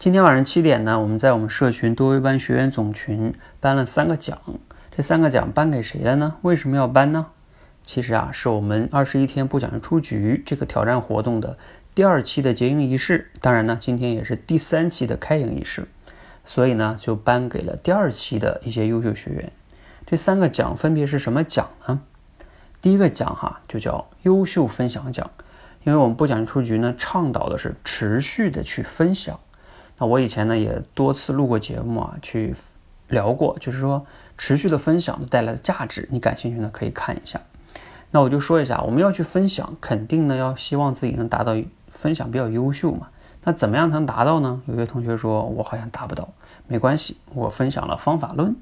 今天晚上七点呢，我们在我们社群多维班学员总群颁了三个奖。这三个奖颁给谁了呢？为什么要颁呢？其实啊，是我们二十一天不讲出局这个挑战活动的第二期的结营仪式。当然呢，今天也是第三期的开营仪式，所以呢，就颁给了第二期的一些优秀学员。这三个奖分别是什么奖呢？第一个奖哈，就叫优秀分享奖，因为我们不讲出局呢，倡导的是持续的去分享。那我以前呢也多次录过节目啊，去聊过，就是说持续的分享带来的价值，你感兴趣呢可以看一下。那我就说一下，我们要去分享，肯定呢要希望自己能达到分享比较优秀嘛。那怎么样才能达到呢？有些同学说我好像达不到，没关系，我分享了方法论。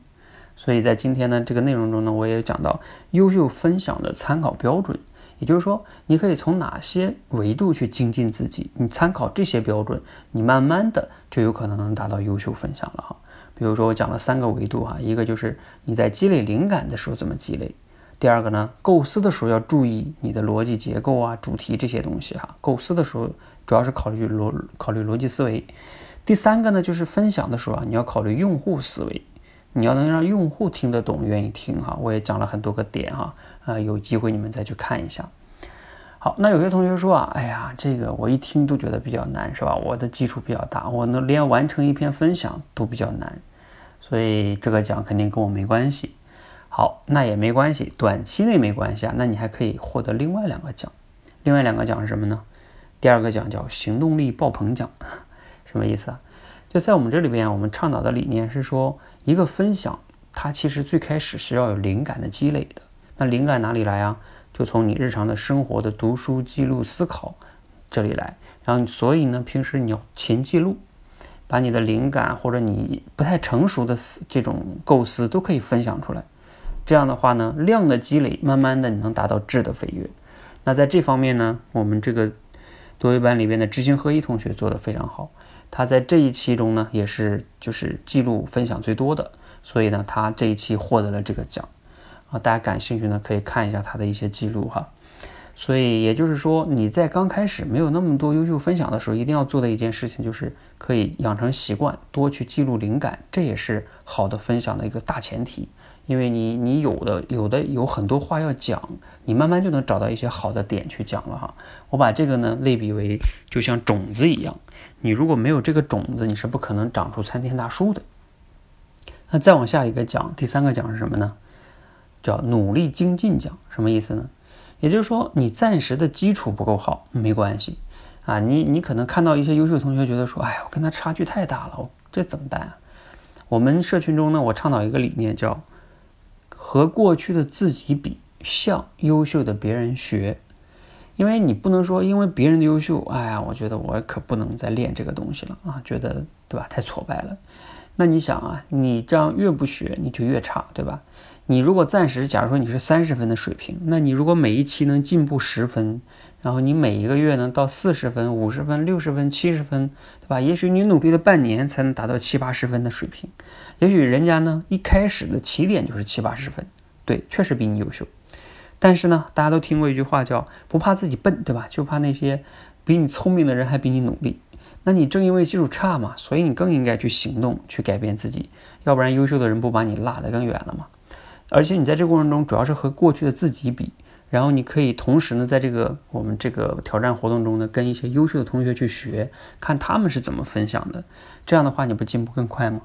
所以在今天的这个内容中呢，我也讲到优秀分享的参考标准。也就是说，你可以从哪些维度去精进自己？你参考这些标准，你慢慢的就有可能能达到优秀分享了哈。比如说我讲了三个维度哈，一个就是你在积累灵感的时候怎么积累；第二个呢，构思的时候要注意你的逻辑结构啊、主题这些东西哈。构思的时候主要是考虑逻考虑逻辑思维；第三个呢，就是分享的时候啊，你要考虑用户思维。你要能让用户听得懂、愿意听哈，我也讲了很多个点哈，啊，有机会你们再去看一下。好，那有些同学说啊，哎呀，这个我一听都觉得比较难，是吧？我的基础比较大，我能连完成一篇分享都比较难，所以这个奖肯定跟我没关系。好，那也没关系，短期内没关系啊，那你还可以获得另外两个奖。另外两个奖是什么呢？第二个奖叫行动力爆棚奖，什么意思啊？就在我们这里边，我们倡导的理念是说，一个分享，它其实最开始是要有灵感的积累的。那灵感哪里来啊？就从你日常的生活的读书、记录、思考这里来。然后，所以呢，平时你要勤记录，把你的灵感或者你不太成熟的思这种构思都可以分享出来。这样的话呢，量的积累，慢慢的你能达到质的飞跃。那在这方面呢，我们这个多维班里边的知行合一同学做的非常好。他在这一期中呢，也是就是记录分享最多的，所以呢，他这一期获得了这个奖啊。大家感兴趣呢，可以看一下他的一些记录哈。所以也就是说，你在刚开始没有那么多优秀分享的时候，一定要做的一件事情就是可以养成习惯，多去记录灵感，这也是好的分享的一个大前提。因为你你有的有的有很多话要讲，你慢慢就能找到一些好的点去讲了哈。我把这个呢类比为就像种子一样。你如果没有这个种子，你是不可能长出参天大树的。那再往下一个讲，第三个讲是什么呢？叫努力精进奖，什么意思呢？也就是说，你暂时的基础不够好，没关系啊。你你可能看到一些优秀同学觉得说，哎呀，我跟他差距太大了，我这怎么办啊？我们社群中呢，我倡导一个理念，叫和过去的自己比，向优秀的别人学。因为你不能说因为别人的优秀，哎呀，我觉得我可不能再练这个东西了啊，觉得对吧？太挫败了。那你想啊，你这样越不学，你就越差，对吧？你如果暂时，假如说你是三十分的水平，那你如果每一期能进步十分，然后你每一个月能到四十分、五十分、六十分、七十分，对吧？也许你努力了半年才能达到七八十分的水平，也许人家呢一开始的起点就是七八十分，对，确实比你优秀。但是呢，大家都听过一句话叫“不怕自己笨”，对吧？就怕那些比你聪明的人还比你努力。那你正因为基础差嘛，所以你更应该去行动，去改变自己。要不然优秀的人不把你拉得更远了吗？而且你在这个过程中，主要是和过去的自己比，然后你可以同时呢，在这个我们这个挑战活动中呢，跟一些优秀的同学去学，看他们是怎么分享的。这样的话，你不进步更快吗？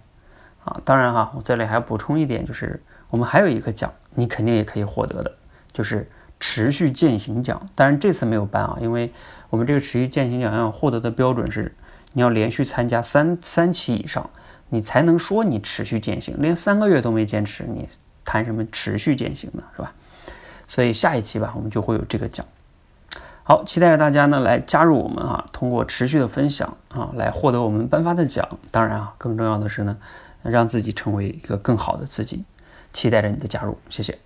啊，当然哈，我这里还要补充一点，就是我们还有一个奖，你肯定也可以获得的。就是持续践行奖，当然这次没有颁啊，因为我们这个持续践行奖要获得的标准是，你要连续参加三三期以上，你才能说你持续践行，连三个月都没坚持，你谈什么持续践行呢？是吧？所以下一期吧，我们就会有这个奖。好，期待着大家呢来加入我们啊，通过持续的分享啊，来获得我们颁发的奖。当然啊，更重要的是呢，让自己成为一个更好的自己。期待着你的加入，谢谢。